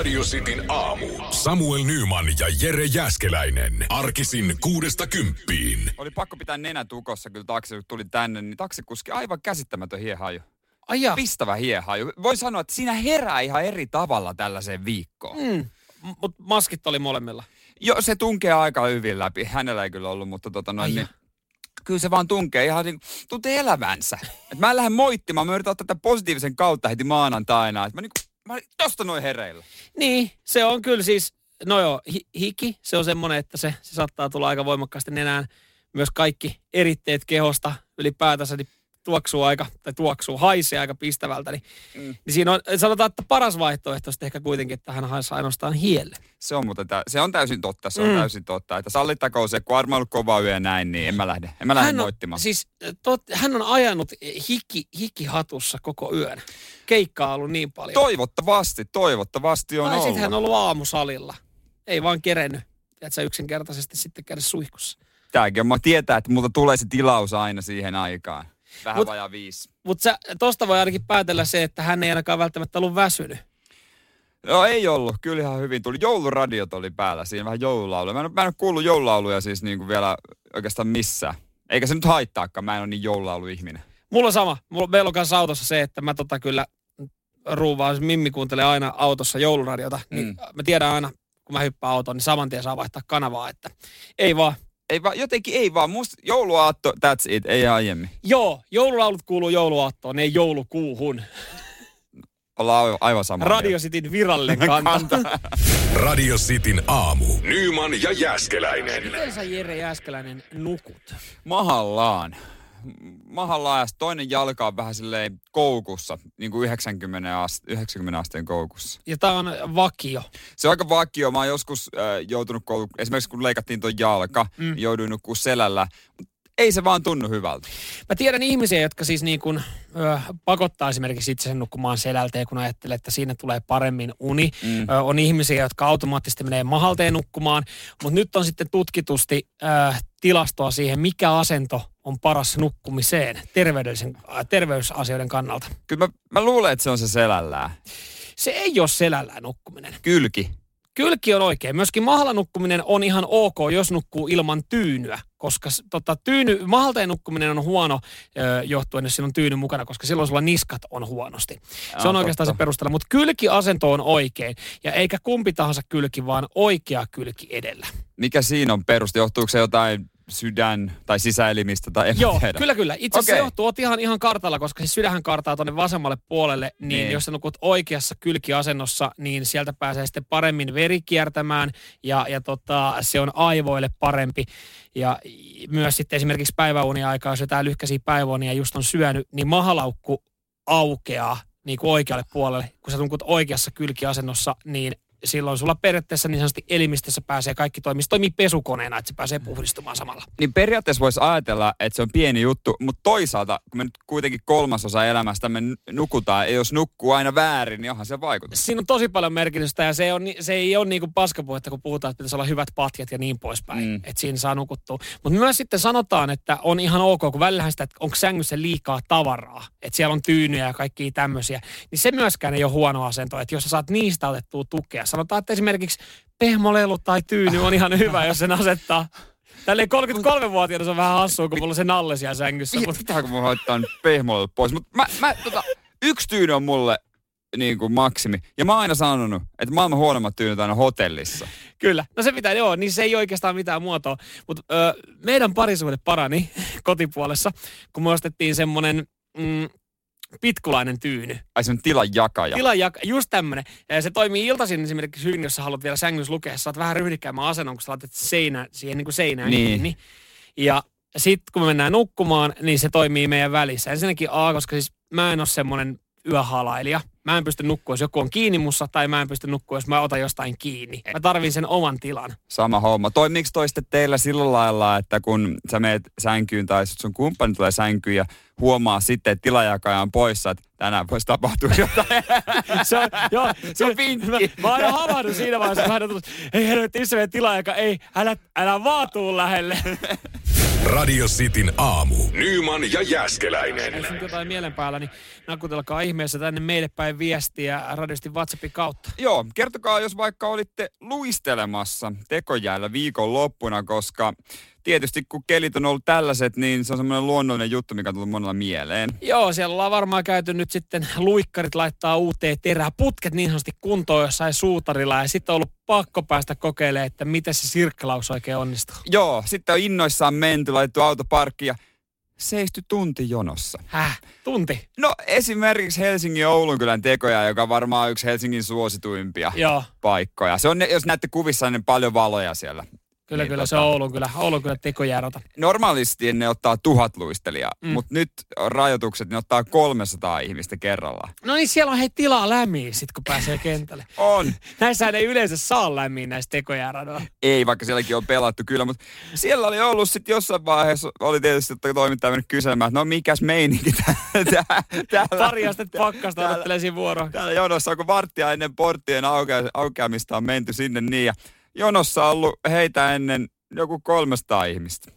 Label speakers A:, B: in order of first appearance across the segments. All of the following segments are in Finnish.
A: Radio Cityn aamu. Samuel Nyman ja Jere Jäskeläinen. Arkisin kuudesta kymppiin.
B: Oli pakko pitää nenä tukossa, kyllä taksi kun tuli tänne, niin taksikuski aivan käsittämätön hiehaju.
C: Ai jaa.
B: Pistävä hiehaju. Voin sanoa, että siinä herää ihan eri tavalla tällaiseen viikkoon.
C: Mm. Mutta maskit oli molemmilla.
B: Joo, se tunkee aika hyvin läpi. Hänellä ei kyllä ollut, mutta tota noin, niin, kyllä se vaan tunkee ihan niin, tuntee elävänsä. Et mä en lähde moittimaan, mä yritän ottaa tätä positiivisen kautta heti maanantaina. Et mä, niin, mä olin tosta noin hereillä.
C: Niin, se on kyllä siis, no joo, hi- hiki, se on semmoinen, että se, se saattaa tulla aika voimakkaasti nenään. Myös kaikki eritteet kehosta ylipäätänsä, niin tuoksuu aika, tai tuoksuu, haisee aika pistävältä. Niin, mm. niin siinä on, sanotaan, että paras vaihtoehto sitten ehkä kuitenkin, että hän haisee ainoastaan hielle.
B: Se on muuten, tä- se on täysin totta, se on
C: Mm.
B: täysin totta. Että sallittakoon se, kun Arma on ollut kova yö ja näin, niin en mä lähde, en mä lähde
C: hän on,
B: moittimaan.
C: siis, tot, hän on ajanut hiki, hikihatussa koko yön. Keikkaa on ollut niin paljon.
B: Toivottavasti, toivottavasti on
C: tai
B: ollut.
C: sitten hän on ollut aamusalilla. Ei vaan kerennyt, että sä yksinkertaisesti sitten käydä suihkussa.
B: Tääkin on, mä tietää, että multa tulee se tilaus aina siihen aikaan. Vähän
C: Mut-
B: vajaa viisi.
C: Mutta tosta voi ainakin päätellä se, että hän ei ainakaan välttämättä ollut väsynyt.
B: No ei ollut, kyllä ihan hyvin tuli. Jouluradiot oli päällä, siinä vähän joululauluja. Mä en, mä en ole kuullut joululauluja siis niin kuin vielä oikeastaan missään. Eikä se nyt haittaakaan, mä en ole niin joululauluihminen.
C: Mulla on sama. Mulla, meillä on kanssa autossa se, että mä tota kyllä ruuvaan, Mimmi kuuntelee aina autossa jouluradiota, niin
B: Mm.
C: mä tiedän aina, kun mä hyppään autoon, niin saman tien saa vaihtaa kanavaa, että ei vaan.
B: Ei vaan, jotenkin ei vaan. Musta jouluaatto, that's it, ei aiemmin.
C: Joo, joululaulut kuuluu jouluaattoon, ei joulukuuhun.
B: Ollaan aivan, aivan sama.
C: Radio Cityn virallinen kanta.
A: Radio Cityn aamu. Nyman ja Jäskeläinen.
C: Miten sä Jere Jääskeläinen nukut?
B: Mahallaan. Mahallaan ja sit toinen jalka on vähän silleen koukussa, niin kuin 90, ast- 90 asteen koukussa.
C: Ja tää on vakio.
B: Se on aika vakio. Mä oon joskus äh, joutunut koulu, esimerkiksi kun leikattiin tuon jalka, mm. niin jouduin nukkuu selällä. Ei se vaan tunnu hyvältä.
C: Mä tiedän ihmisiä, jotka siis niin kuin, ö, pakottaa esimerkiksi itsensä nukkumaan selältä ja kun ajattelee, että siinä tulee paremmin uni.
B: Mm.
C: Ö, on ihmisiä, jotka automaattisesti menee mahalteen nukkumaan, mutta nyt on sitten tutkitusti ö, tilastoa siihen, mikä asento on paras nukkumiseen terveydellisen, äh, terveysasioiden kannalta.
B: Kyllä mä, mä luulen, että se on se selällään.
C: Se ei ole selällään nukkuminen.
B: Kylki.
C: Kylki on oikein. Myöskin mahalla nukkuminen on ihan ok, jos nukkuu ilman tyynyä, koska tota, tyyny, mahalteen nukkuminen on huono ö, johtuen, jos siinä on tyyny mukana, koska silloin sulla niskat on huonosti. Se on
B: Joo,
C: oikeastaan se
B: totta.
C: perustella, mutta kylkiasento on oikein. Ja eikä kumpi tahansa kylki, vaan oikea kylki edellä.
B: Mikä siinä on peruste? Johtuuko se jotain sydän- tai sisäelimistä tai en
C: Joo,
B: tiedä.
C: kyllä, kyllä. Itse asiassa se johtuu, oot ihan, ihan kartalla, koska siis sydänhän kartaa tuonne vasemmalle puolelle, niin,
B: Niin.
C: niin jos sä nukut oikeassa kylkiasennossa, niin sieltä pääsee sitten paremmin veri kiertämään ja, ja tota, se on aivoille parempi. Ja myös sitten esimerkiksi päiväunia aikaa, jos jotain lyhkäisiä päiväunia just on syönyt, niin mahalaukku aukeaa niin kuin oikealle puolelle. Kun sä nukut oikeassa kylkiasennossa, niin silloin sulla periaatteessa niin sanotusti elimistössä pääsee kaikki toimii. Se toimii pesukoneena, että se pääsee puhdistumaan samalla.
B: Niin periaatteessa voisi ajatella, että se on pieni juttu, mutta toisaalta, kun me nyt kuitenkin kolmasosa elämästä me nukutaan, ja jos nukkuu aina väärin, niin onhan se vaikutus.
C: siinä on tosi paljon merkitystä ja se, on, se ei ole niin kuin paskapuhetta, kun puhutaan, että pitäisi olla hyvät patjat ja niin poispäin.
B: Mm.
C: Mm. Että siinä saa nukuttua. Mutta myös sitten sanotaan, että on ihan ok, kun välillähän sitä, että onko sängyssä liikaa tavaraa. Että siellä on tyynyjä ja kaikkia tämmöisiä. Niin se myöskään ei ole huono asento, että jos sä saat niistä otettua tukea. Sanotaan, että esimerkiksi pehmolelu tai tyyny on ihan hyvä, jos sen asettaa. Tälleen 33-vuotiaana se on vähän hassua, kun mulla on se nalle siellä sängyssä. Mutta
B: Pitääkö mun hoitaa nyt pehmoille pois? Mutta mä, mä, tota, yksi tyyny on mulle niin kuin maksimi. Ja mä oon aina sanonut, että maailman huonommat tyynyt aina hotellissa.
C: Kyllä. No se pitää, joo, niin se ei oikeastaan mitään muotoa. Mutta meidän parisuhde parani kotipuolessa, kun me ostettiin semmoinen mm, pitkulainen tyyny.
B: Ai se on tilan jakaja.
C: Tila ja just tämmönen. Ja se toimii iltaisin esimerkiksi hyvin, jos sä haluat vielä sängyssä lukea. Sä saat vähän ryhdikkäämään asennon, kun sä laitat seinä, siihen niin kuin seinään
B: Niin.
C: kiinni. Ja sitten kun me mennään nukkumaan, niin se toimii meidän välissä. Ensinnäkin A, koska siis mä en ole semmoinen yöhalailija. Mä en pysty nukkua, jos joku on kiinni mussa, tai mä en pysty nukkua, jos mä otan jostain kiinni. Mä tarvin sen oman tilan.
B: Sama homma. Toimiiko toi sitten teillä sillä lailla, että kun sä meet sänkyyn tai sun kumppani tulee sänkyyn ja huomaa sitten, että tilajakaja on poissa, että tänään voisi tapahtua jotain.
C: Se on, joo,
B: Se on
C: Mä,
B: vinkki.
C: mä oon aina siinä vaiheessa, kun hän on tullut, ei helvetti, iso meidän tilaajakaan, ei, älä, älä vaan tuu lähelle.
A: Radio Cityn aamu. Nyman ja
C: Jos
A: Jäskeläinen.
C: nyt jotain mielen päällä, niin nakutelkaa ihmeessä tänne meille päin viestiä radiosti WhatsAppin kautta.
B: Joo, kertokaa jos vaikka olitte luistelemassa tekojäällä viikon loppuna, koska tietysti kun kelit on ollut tällaiset, niin se on semmoinen luonnollinen juttu, mikä on tullut monella mieleen.
C: Joo, siellä ollaan varmaan käyty nyt sitten luikkarit laittaa uuteen terää, putket niin sanotusti kuntoon jossain suutarilla ja sitten on ollut pakko päästä kokeilemaan, että miten se sirkkelaus oikein onnistuu.
B: Joo, sitten on innoissaan menty, laitettu auto parkkiin ja seisty tunti jonossa.
C: Häh, tunti?
B: No esimerkiksi Helsingin Oulunkylän tekoja, joka on varmaan yksi Helsingin suosituimpia
C: Joo,
B: paikkoja. Se on, jos näette kuvissa, niin paljon valoja siellä.
C: Kyllä,
B: Niin
C: kyllä,
B: tota-
C: se on Oulun kyllä, Oulun kyllä tekojärota.
B: Normaalisti ne ottaa tuhat luistelijaa,
C: Mm.
B: mutta nyt rajoitukset, ne ottaa 300 ihmistä kerrallaan.
C: No niin, siellä on hei tilaa lämmiä sit kun pääsee kentälle.
B: On.
C: Näissähän ei yleensä saa lämmiä näistä tekojääradoilla.
B: Ei, vaikka sielläkin on pelattu kyllä, mutta siellä oli ollut sitten jossain vaiheessa, oli tietysti että toimittaja mennyt kyselemään, että no mikäs meininki tää- tää- täällä.
C: Pari astetta pakkasta
B: täällä-
C: odottelee siinä vuoroa.
B: Täällä jonossa, kun varttia ennen porttien aukea, aukeamista on menty sinne niin, ja jonossa on ollut heitä ennen joku 300 ihmistä.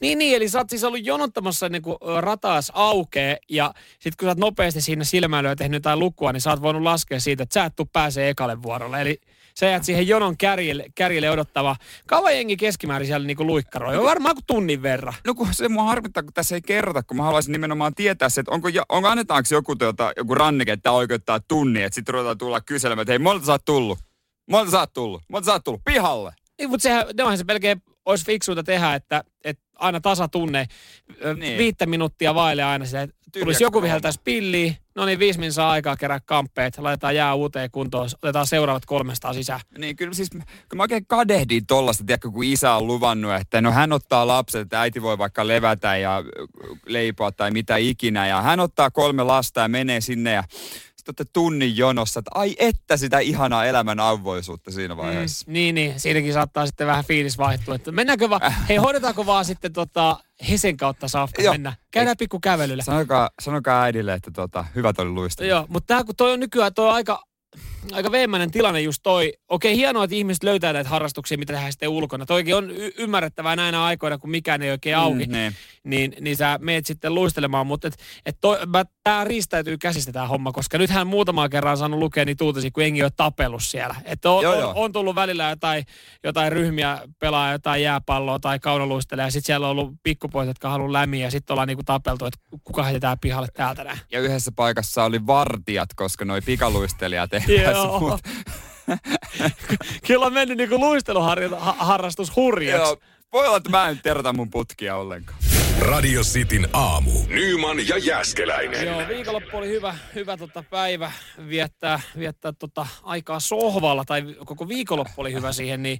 C: Niin, niin, eli sä oot siis ollut jonottamassa ennen kuin rataas aukee ja sit kun sä oot nopeasti siinä silmäilyä tehnyt jotain lukua, niin sä oot voinut laskea siitä, että sä et tuu pääsee ekalle vuorolle. Eli sä jäät siihen jonon kärjelle, kärjelle odottava. Kauan jengi keskimäärin siellä niinku luikkaroi? Varmaan kuin tunnin verran.
B: No kun se mua harmittaa, kun tässä ei kerrota, kun mä haluaisin nimenomaan tietää se, että onko, onko annetaanko joku, tuota, joku rannike, että oikeuttaa tunni, että sitten ruvetaan tulla kyselemään, että hei, monelta sä oot tullut? Monelta sä oot tullut? Monelta sä oot tullut? Pihalle!
C: Niin, mutta sehän, ne onhan se melkein olisi fiksuuta tehdä, että, että aina tasatunne, niin. Viittä minuuttia vaille aina se, että
B: Tyhjä
C: tulisi joku viheltäisi pilliin, no niin viisi minuuttia aikaa kerää kamppeet, laitetaan jää uuteen kuntoon, otetaan seuraavat 300 sisään.
B: Niin kyllä siis, kun mä oikein kadehdin tollasta, tiedätkö, kun isä on luvannut, että no hän ottaa lapset, että äiti voi vaikka levätä ja leipoa tai mitä ikinä. Ja hän ottaa kolme lasta ja menee sinne ja sitten olette tunnin jonossa, että ai että sitä ihanaa elämän avoisuutta siinä vaiheessa.
C: Mm, niin, niin, siinäkin saattaa sitten vähän fiilis vaihtua. Että mennäänkö vaan, hei hoidetaanko vaan sitten tota Hesen kautta safka
B: Joo.
C: mennä. Käydään pikku kävelyllä.
B: Sanokaa, sanokaa äidille, että tota, hyvät oli luistelu.
C: Joo, mutta tää kun toi on nykyään toi on aika, aika veemäinen tilanne just toi. Okei, hienoa, että ihmiset löytää näitä harrastuksia, mitä tehdään sitten ulkona. Toikin on y- ymmärrettävää näinä aikoina, kun mikään ei oikein auki.
B: Mm, niin.
C: niin, niin sä meet sitten luistelemaan, mutta et, et toi, mä, tää riistäytyy käsistä tää homma, koska nythän muutamaa kerran saanut lukea niitä uutisia, kun jengi on tapellut siellä. Että on,
B: Joo,
C: on,
B: joo.
C: on, tullut välillä jotain, jotain ryhmiä pelaa jotain jääpalloa tai kaunoluistelee, ja sitten siellä on ollut pikkupojat, jotka haluaa lämiä, ja sitten ollaan niinku tapeltu, että kuka heitetään pihalle täältä näin.
B: Ja yhdessä paikassa oli vartijat, koska noi pikaluistelijat ei päässyt
C: Joo. Kyllä on mennyt niinku luisteluharrastus hurjaksi.
B: Joo. Voi olla, että mä en terota mun putkia ollenkaan.
A: Radio Cityn aamu. Nyman ja Jäskeläinen.
C: Joo, viikonloppu oli hyvä, hyvä tota päivä viettää, viettää tota aikaa sohvalla, tai koko viikonloppu oli hyvä siihen, niin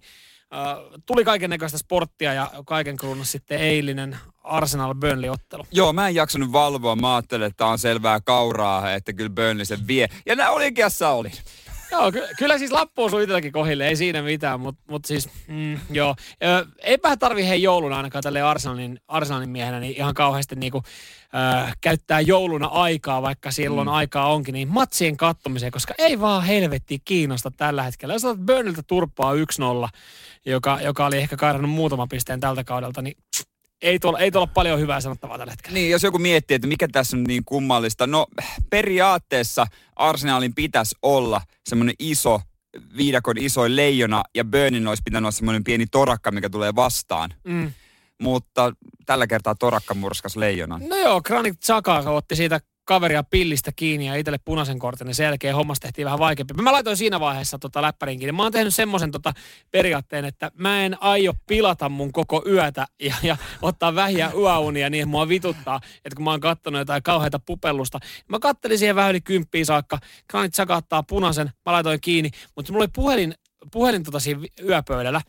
C: tuli kaiken näköistä sporttia ja kaiken kruunas sitten eilinen Arsenal Burnley ottelu.
B: Joo, mä en jaksanut valvoa. Mä ajattelin, että tää on selvää kauraa, että kyllä Burnley sen vie. Ja nää oikeassa oli.
C: Joo, ky- kyllä siis lappu osui itselläkin kohille, ei siinä mitään, mutta mut siis, mm, joo. Ö, eipä tarvi hei jouluna ainakaan tälle Arsenalin, Arsenalin miehenä niin ihan kauheasti niinku, ö, käyttää jouluna aikaa, vaikka silloin mm. aikaa onkin, niin matsien kattomiseen, koska ei vaan helvetti kiinnosta tällä hetkellä. Jos otat Burniltä turppaa 1-0, joka, joka oli ehkä kairannut muutaman pisteen tältä kaudelta, niin ei tuolla, ei tuolla paljon hyvää sanottavaa tällä hetkellä.
B: Niin, jos joku miettii, että mikä tässä on niin kummallista. No, periaatteessa Arsenalin pitäisi olla semmoinen iso, viidakon isoin leijona, ja Burnin olisi pitänyt olla semmoinen pieni torakka, mikä tulee vastaan.
C: Mm.
B: Mutta tällä kertaa torakka murskas leijonan.
C: No joo, Granit Xhaka otti siitä kaveria pillistä kiinni ja itselle punaisen kortin, niin sen jälkeen hommasta tehtiin vähän vaikeampi. Mä laitoin siinä vaiheessa tota läppärin kiinni. Mä oon tehnyt semmoisen tota periaatteen, että mä en aio pilata mun koko yötä ja, ja ottaa vähiä yöunia niin, mua vituttaa, että kun mä oon kattonut jotain kauheita pupellusta. Mä kattelin siihen vähän yli kymppiä saakka. Granit Xhaka ottaa punaisen, mä laitoin kiinni, mutta mulla oli puhelin, puhelin tota siinä yöpöydällä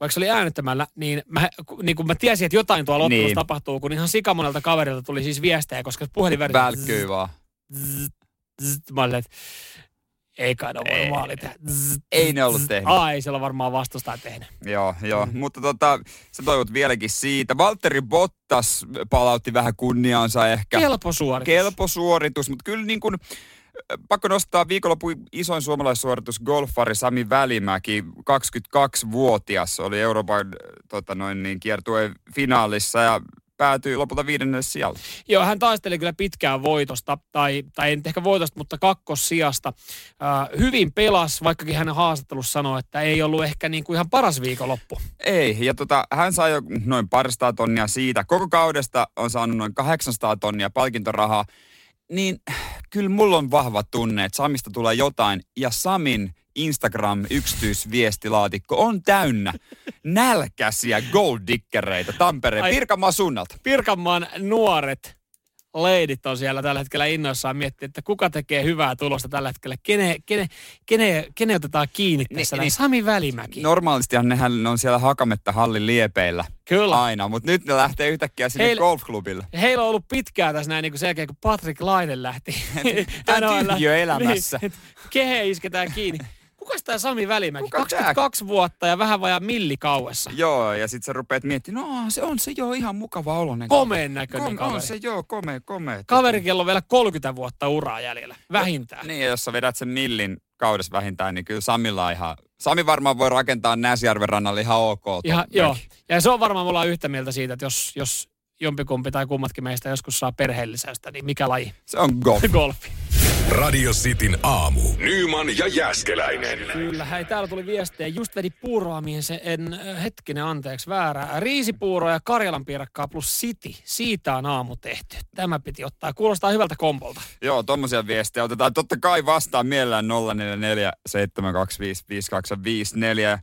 C: vaikka se oli äänettämällä, niin, mä, niin kun mä tiesin, että jotain tuolla ottelussa
B: Niin.
C: tapahtuu, kun ihan sikamonelta kaverilta tuli siis viestejä, koska puhelin väri...
B: Välkkyy vaan.
C: Zzz, zzz. Mä olin, että ei kai ne ole maali tehdä. Zzz,
B: Ei ne ollut tehnyt.
C: Aa, ei siellä varmaan vastustaja tehnyt.
B: Joo, joo. Mm. Mutta tota, sä toivot vieläkin siitä. Valtteri Bottas palautti vähän kunniaansa ehkä.
C: Kelpo suoritus.
B: Kelpo suoritus, mutta kyllä niin kuin pakko nostaa viikonloppu isoin suomalaissuoritus golfari Sami Välimäki, 22-vuotias, oli Euroopan tota noin, niin, kiertueen finaalissa ja päätyi lopulta viidennelle sijalle.
C: Joo, hän taisteli kyllä pitkään voitosta, tai, tai ei ehkä voitosta, mutta kakkossijasta. Äh, hyvin pelas, vaikkakin hän haastattelussa sanoi, että ei ollut ehkä niin kuin ihan paras viikonloppu.
B: Ei, ja tota, hän sai jo noin parista tonnia siitä. Koko kaudesta on saanut noin 800 tonnia palkintorahaa. Niin kyllä mulla on vahva tunne, että Samista tulee jotain, ja Samin Instagram-yksityisviestilaatikko on täynnä nälkäisiä golddickereitä Tampereen Ai, Pirkanmaan suunnalta.
C: Pirkanmaan nuoret leidit on siellä tällä hetkellä innoissaan miettiä, että kuka tekee hyvää tulosta tällä hetkellä. Kene, kene, kene, kene otetaan kiinni tässä? Niin, niin, Sami Välimäki.
B: Normaalistihan nehän on siellä Hakametta hallin liepeillä.
C: Kyllä.
B: Aina, mutta nyt ne lähtee yhtäkkiä sinne Heil, golfklubille.
C: Heillä on ollut pitkään tässä näin niin kuin sen jälkeen, kun Patrick Laine lähti.
B: Tämä tyhjö elämässä.
C: Niin, kehe isketään kiinni. Kuka tämä Sami Välimäki? Kuka 22 tää? vuotta ja vähän vajaa milli kauessa.
B: Joo, ja sitten sä rupeat miettimään, no se on se jo ihan mukava olonen.
C: Komeen näköinen Kom, kaveri.
B: On se joo, komea, komea.
C: Kaveri, kello on vielä 30 vuotta uraa jäljellä, vähintään.
B: niin, ja jos sä vedät sen millin kaudessa vähintään, niin kyllä Samilla on ihan... Sami varmaan voi rakentaa Näsjärven rannalle ihan ok.
C: Ihan, joo, ja se on varmaan, mulla on yhtä mieltä siitä, että jos, jos jompikumpi tai kummatkin meistä joskus saa perheellisäystä, niin mikä laji?
B: Se on golf.
C: Golfi.
A: Radio Cityn aamu. Nyman ja Jäskeläinen.
C: Kyllä, hei, täällä tuli viestejä. Just vedi puuroamien se, en, äh, hetkinen, anteeksi, väärää. Riisipuuroa ja Karjalan piirakkaa plus City. Siitä on aamu tehty. Tämä piti ottaa. Kuulostaa hyvältä kompolta.
B: Joo, tommosia viestejä otetaan totta kai vastaan mielellään 044 725 5254.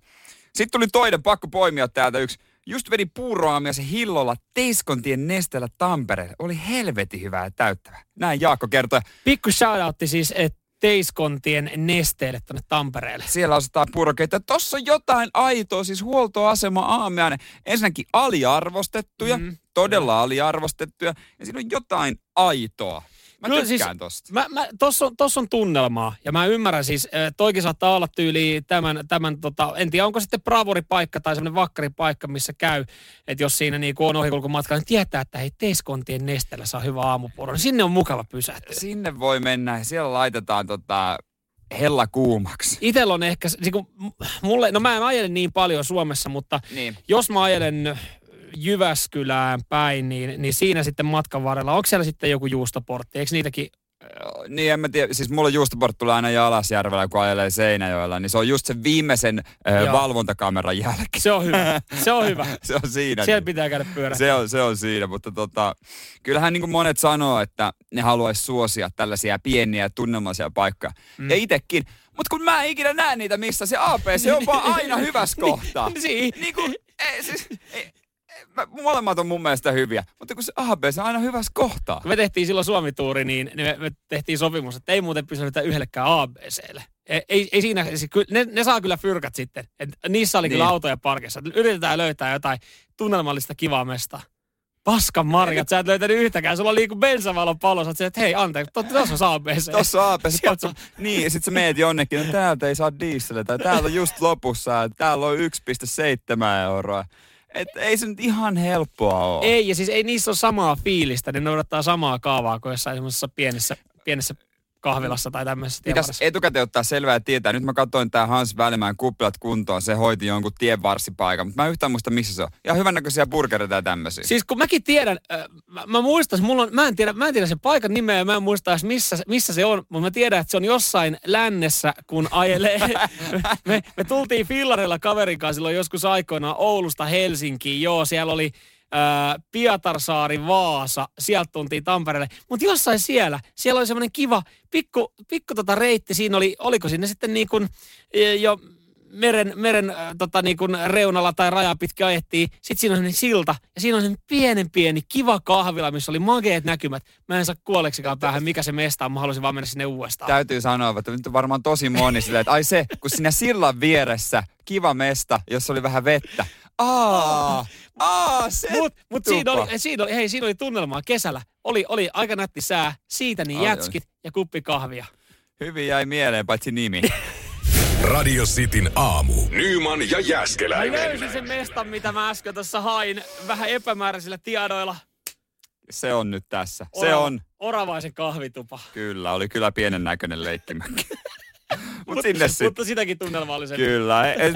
B: Sitten tuli toinen, pakko poimia täältä yksi Just vedi puuroamia se hillolla Teiskontien nesteellä Tampereelle. Oli helvetin hyvää ja täyttävä. Näin Jaakko kertoi.
C: Pikku shoutoutti siis, että Teiskontien nesteelle tuonne Tampereelle.
B: Siellä asetaan puurokeita. Tossa on jotain aitoa, siis huoltoasema aamiainen. Ensinnäkin aliarvostettuja, mm. todella aliarvostettuja. Ja siinä on jotain aitoa. Mä Kyllä siis, tosta.
C: Mä, mä, tossa, on, tossa on tunnelmaa ja mä ymmärrän siis, toikin saattaa olla tyyli tämän, tämän tota, en tiedä onko sitten bravuripaikka tai semmoinen vakkaripaikka, missä käy, että jos siinä niin on ohikulkumatka, niin tietää, että hei Teiskontien nestellä saa hyvä aamupuro, niin sinne on mukava pysähtyä.
B: Sinne voi mennä ja siellä laitetaan tota, hella kuumaksi.
C: Itellä on ehkä, niin kuin, mulle, no mä en ajele niin paljon Suomessa, mutta niin. jos mä ajelen Jyväskylään päin, niin, niin siinä sitten matkan varrella, onko siellä sitten joku juustoportti? Eikö niitäkin
B: niin en mä tiedä, siis mulla juustoportti tulee aina Jalasjärvellä, kun ajelee Seinäjoella, niin se on just sen viimeisen äh, valvontakameran jälkeen.
C: Se on hyvä, se on hyvä.
B: se on siinä.
C: Siellä pitää käydä pyörä.
B: Se on, se on siinä, mutta tota, kyllähän niin kuin monet sanoo, että ne haluaisi suosia tällaisia pieniä tunnelmaisia paikkoja. Mm. Ja itekin, mutta kun mä en ikinä näe niitä, missä se AP, se on vaan aina hyvässä kohtaa.
C: niin.
B: niin kuin, ei, siis, ei, mä, molemmat on mun mielestä hyviä, mutta kun se ABC on aina hyvässä kohtaa.
C: Kun me tehtiin silloin Suomi-tuuri, niin me, me tehtiin sopimus, että ei muuten pysynyt yhdellekään ABClle. Ei, ei, ei siinä, siis ne, ne, saa kyllä fyrkat sitten. Et niissä oli niin. kyllä autoja parkissa. Yritetään löytää jotain tunnelmallista kivaa mesta. Paskan marjat, sä et löytänyt yhtäkään. Sulla oli kuin bensavalon pallo, sä että hei anteeksi, tuossa on ABC.
B: Tuossa on ABC. niin, sit sä meet jonnekin, no täältä ei saa dieselä, tai täältä on just lopussa, täällä on 1,7 euroa. Et ei se nyt ihan helppoa ole.
C: Ei, ja siis ei niissä ole samaa fiilistä. Ne noudattaa samaa kaavaa kuin jossain semmoisessa pienessä, pienessä kahvilassa tai tämmöisessä
B: Pitäisi etukäteen ottaa selvää tietää. Nyt mä katsoin tämä Hans Välimäen kuppilat kuntoon. Se hoiti jonkun tienvarsipaikan, mutta mä en yhtään muista missä se on. Ja hyvännäköisiä burgereita ja tämmöisiä.
C: Siis kun mäkin tiedän, äh, mä, mä muistan, mulla on, mä en tiedä, mä en tiedä sen paikan nimeä ja mä en muista missä, missä se on, mutta mä tiedän, että se on jossain lännessä, kun ajelee. me, me, tultiin fillarilla kaverin kanssa silloin joskus aikoinaan Oulusta Helsinkiin. Joo, siellä oli Pietarsaari, Vaasa, sieltä tuntiin Tampereelle. Mutta jossain siellä, siellä oli semmoinen kiva pikku, pikku tota reitti. Siinä oli, oliko sinne sitten niin kuin jo meren, meren äh, tota niin kuin reunalla tai raja pitkä ajettiin. Sitten siinä on semmoinen silta ja siinä on semmoinen pienen pieni kiva kahvila, missä oli mageet näkymät. Mä en saa kuolleksikaan päähän, mikä se mesta on. Mä haluaisin vaan mennä sinne uudestaan.
B: Täytyy sanoa, että nyt on varmaan tosi moni silleen, että ai se, kun siinä sillan vieressä kiva mesta, jossa oli vähän vettä. Aa, aa, se
C: Mut, mut siinä, oli, siinä, oli, hei, siinä oli tunnelmaa kesällä. Oli, oli aika nätti sää, siitä niin jätskit ja kuppi kahvia.
B: Hyvin jäi mieleen, paitsi nimi.
A: Radio Cityn aamu. Nyman ja Jäskeläinen.
C: Mä löysin sen mestan, mitä mä äsken tuossa hain vähän epämääräisillä tiedoilla.
B: Se on nyt tässä. Se on.
C: Oravaisen kahvitupa.
B: Kyllä, oli kyllä pienen näköinen leikkimäki. Mut
C: Mut-
B: sinne sitten.
C: Mutta sitäkin tunnelmallisen.
B: Kyllä. e- Et,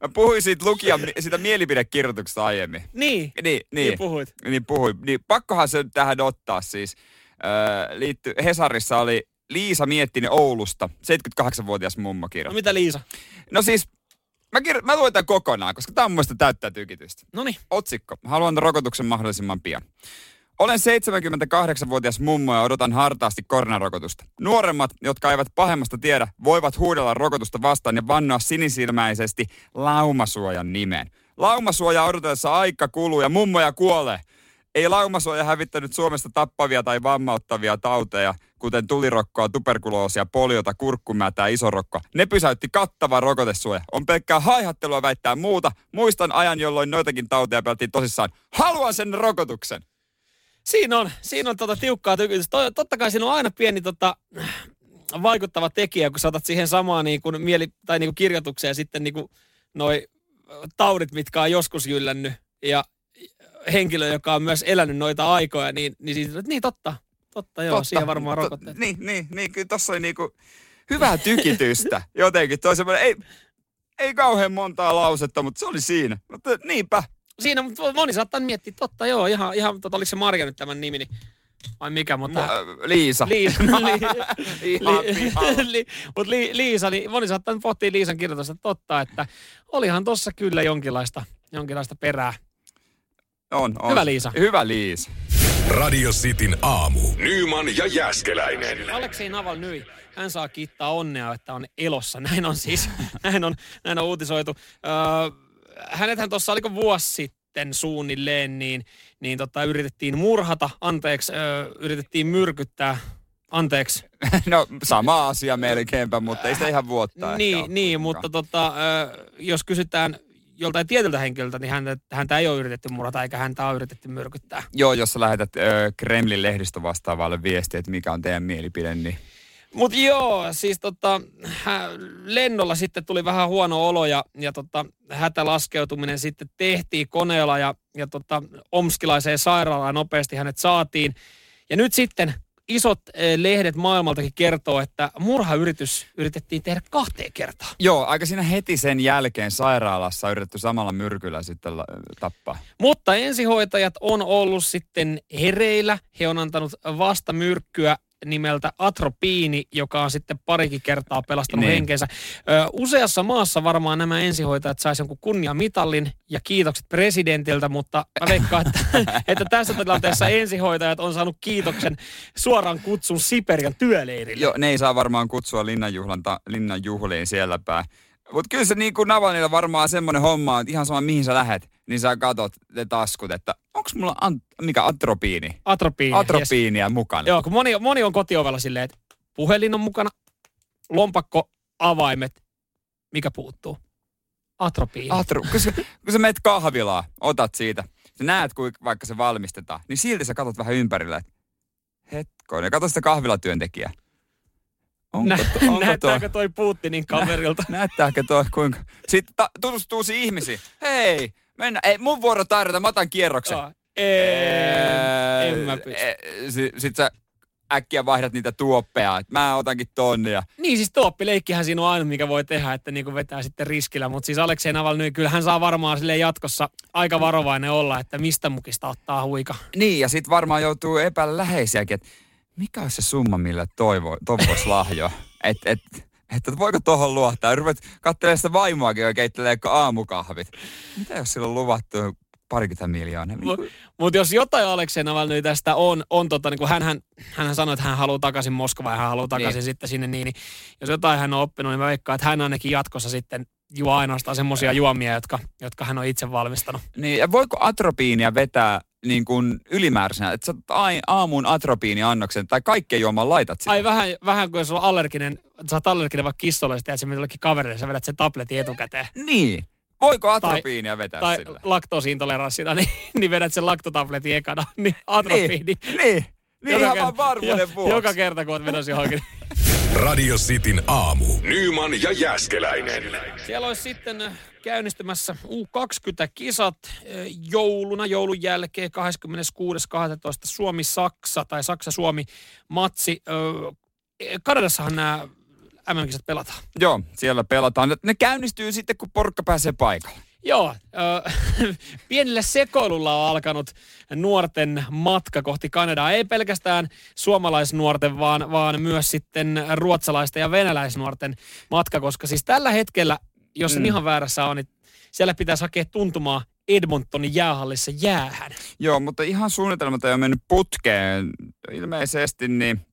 B: mä puhuin siitä lukijan, siitä mielipidekirjoituksesta aiemmin.
C: Niin,
B: Niin,
C: niin
B: niin,
C: puhuit.
B: niin puhuin. Niin pakkohan se tähän ottaa siis. Öö, liitty, Hesarissa oli Liisa Miettinen Oulusta, 78-vuotias mummo
C: No
B: kirjoitti.
C: mitä Liisa?
B: No siis, mä, kir- mä luen tämän kokonaan, koska tämä on mun mielestä täyttää tykitystä.
C: No niin.
B: Otsikko. Haluan rokotuksen mahdollisimman pian. Olen 78-vuotias mummo ja odotan hartaasti koronarokotusta. Nuoremmat, jotka eivät pahemmasta tiedä, voivat huudella rokotusta vastaan ja vannoa sinisilmäisesti laumasuojan nimeen. Laumasuoja odotellessa aika kuluu ja mummoja kuolee. Ei laumasuoja hävittänyt Suomesta tappavia tai vammauttavia tauteja, kuten tulirokkoa, tuberkuloosia, poliota, kurkkumätä ja isorokkoa. Ne pysäytti kattava rokotesuoja. On pelkkää haihattelua väittää muuta. Muistan ajan, jolloin noitakin tauteja peltiin tosissaan. Haluan sen rokotuksen!
C: Siinä on, siinä on tota tiukkaa tykytystä. To- Totta kai siinä on aina pieni tota, vaikuttava tekijä, kun saatat siihen samaan niin kuin mieli, tai niin kuin kirjoitukseen sitten niin kuin noi taudit, mitkä on joskus jyllännyt ja henkilö, joka on myös elänyt noita aikoja, niin, niin, siitä, että niin totta, totta joo, totta, siihen varmaan
B: To-
C: rokotteet.
B: Niin, niin, niin kyllä tossa oli niinku hyvää tykitystä jotenkin. Toi semmoinen, ei, ei kauhean montaa lausetta, mutta se oli siinä. Mutta niinpä.
C: Siinä mutta moni saattaa miettiä, totta joo, ihan, ihan tota, oliko se Marja nyt tämän nimi, niin, vai mikä, mutta...
B: Mä, Liisa.
C: Liisa, li, li, li, mutta li, Liisa, niin moni saattaa nyt pohtia Liisan kirjoitusta totta, että olihan tossa kyllä jonkinlaista, jonkinlaista perää.
B: On, on.
C: Hyvä Liisa.
B: Hyvä Liisa.
A: Radio Cityn aamu. Nyman ja Jäskeläinen.
C: Aleksei Naval Nyi, hän saa kiittää onnea, että on elossa. Näin on siis, näin on, näin on uutisoitu. Öö, hänethän tuossa oliko vuosi sitten suunnilleen, niin, niin tota, yritettiin murhata, anteeksi, öö, yritettiin myrkyttää, anteeksi,
B: No sama asia melkeinpä, mutta ei sitä ihan vuotta ehkä
C: niin, niin mutta tota, ö, jos kysytään joltain tietyltä henkilöltä, niin häntä, häntä ei ole yritetty murhata eikä häntä ole yritetty myrkyttää.
B: Joo, jos sä lähetät ö, Kremlin lehdistö vastaavalle viestiä, että mikä on teidän mielipide, niin
C: Mutta joo, siis tota, hä, lennolla sitten tuli vähän huono olo ja, ja tota, hätälaskeutuminen sitten tehtiin koneella ja, ja tota, omskilaiseen sairaalaan nopeasti hänet saatiin. Ja nyt sitten isot eh, lehdet maailmaltakin kertoo, että murhayritys yritettiin tehdä kahteen kertaan.
B: Joo, aika siinä heti sen jälkeen sairaalassa yritetty samalla myrkyllä sitten tappaa.
C: Mutta ensihoitajat on ollut sitten hereillä. He on antanut vastamyrkkyä nimeltä atropiini, joka on sitten parikin kertaa pelastanut Niin. henkensä. Ö, useassa maassa varmaan nämä ensihoitajat saisi jonkun kunniamitalin ja kiitokset presidentiltä, mutta mä veikkaan, että, että tässä tilanteessa ensihoitajat on saanut kiitoksen suoraan kutsun Siperian työleirille.
B: Joo, ne ei saa varmaan kutsua linnanjuhlan linnanjuhliin siellä päin. Mutta kyllä se niin kuin Navalnilla varmaan semmoinen homma, että ihan sama mihin sä lähet, niin sä katot ne taskut, että onko mulla an- mikä atropiini?
C: Atropiini. yes.
B: Atropiinia mukana.
C: Joo, kun moni, moni on kotiovella silleen, että puhelin on mukana, lompakko, avaimet, mikä puuttuu? Atropiini.
B: Atro, kun, sä, kun sä meet kahvilaan, otat siitä, sä näet kuinka vaikka se valmistetaan, niin silti sä katot vähän ympärillä, että hetkoinen, kato sitä kahvilatyöntekijää. Onko,
C: Nä,
B: to, onko
C: näyttääkö
B: tuo,
C: toi Putinin kaverilta?
B: näyttääkö tuo kuinka... Sitten ta, tutustuu ihmisiin. Hei, mennä, ei, mun vuoro tarjota, mä otan kierroksen.
C: Joo. En mä pysty.
B: Sitten sä äkkiä vaihdat niitä tuoppeja, että mä otankin tonne ja
C: Niin siis tuoppileikkihän siinä on ainut, mikä voi tehdä, että niinku vetää sitten riskillä. Mutta siis Aleksei Navalny, kyllä hän saa varmaan sille jatkossa aika varovainen olla, että mistä mukista ottaa huika.
B: Niin, ja sitten varmaan joutuu epäillä läheisiäkin, että mikä olisi se summa, millä toivo, toi voisi lahjoa. Että et, et, voiko tuohon luottaa? Ruvet katselemaan sitä vaimoakin, joka keittelee aamukahvit. Mitä jos sillä on luvattu parikymmentä miljoonaa?
C: Mutta jos jotain Aleksei Navalny tästä on, on tota, niin kuin hänhän, hänhän sanoi, että hän haluaa takaisin Moskovaan ja hän haluaa takaisin
B: Niin.
C: sitten sinne, niin, niin jos jotain hän on oppinut, niin mä veikkaan, että hän ainakin jatkossa sitten juo ainoastaan semmoisia juomia, jotka, jotka hän on itse valmistanut.
B: niin, ja voiko atropiinia vetää niin kuin ylimääräisenä? Että sä aamuun atropiiniannoksen tai kaikkeen juomaan laitat sitä.
C: Ai vähän, vähän kuin jos on allerginen, sä oot allerginen vaikka kissolle, ja sä menet jollekin kaverille, sä vedät sen tabletin etukäteen.
B: Niin. Voiko atropiinia vetää
C: Tai
B: sillä?
C: laktoosiintoleranssina, niin, niin vedät sen laktotabletin ekana, niin atropiini.
B: Niin, niin. Niin ihan vaan varmuuden vuoksi.
C: Joka kerta, kun oot menossa johonkin.
A: Radio Cityn aamu. Nyman ja Jäskeläinen.
C: Siellä olisi sitten käynnistymässä U20-kisat eh, jouluna, joulun jälkeen 26.12. Suomi-Saksa tai Saksa-Suomi-matsi. Eh, Kanadassahan nämä MM-kisat pelataan.
B: Joo, siellä pelataan. Ne käynnistyy sitten, kun porukka pääsee paikalle.
C: Joo, äh, pienellä sekoilulla on alkanut nuorten matka kohti Kanadaa. Ei pelkästään suomalaisnuorten, vaan, vaan myös sitten ruotsalaisten ja venäläisnuorten matka, koska siis tällä hetkellä, jos mm. ihan väärässä on, niin siellä pitäisi hakea tuntumaa Edmontonin jäähallissa jäähän.
B: Joo, mutta ihan suunnitelmat ei ole mennyt putkeen. Ilmeisesti niin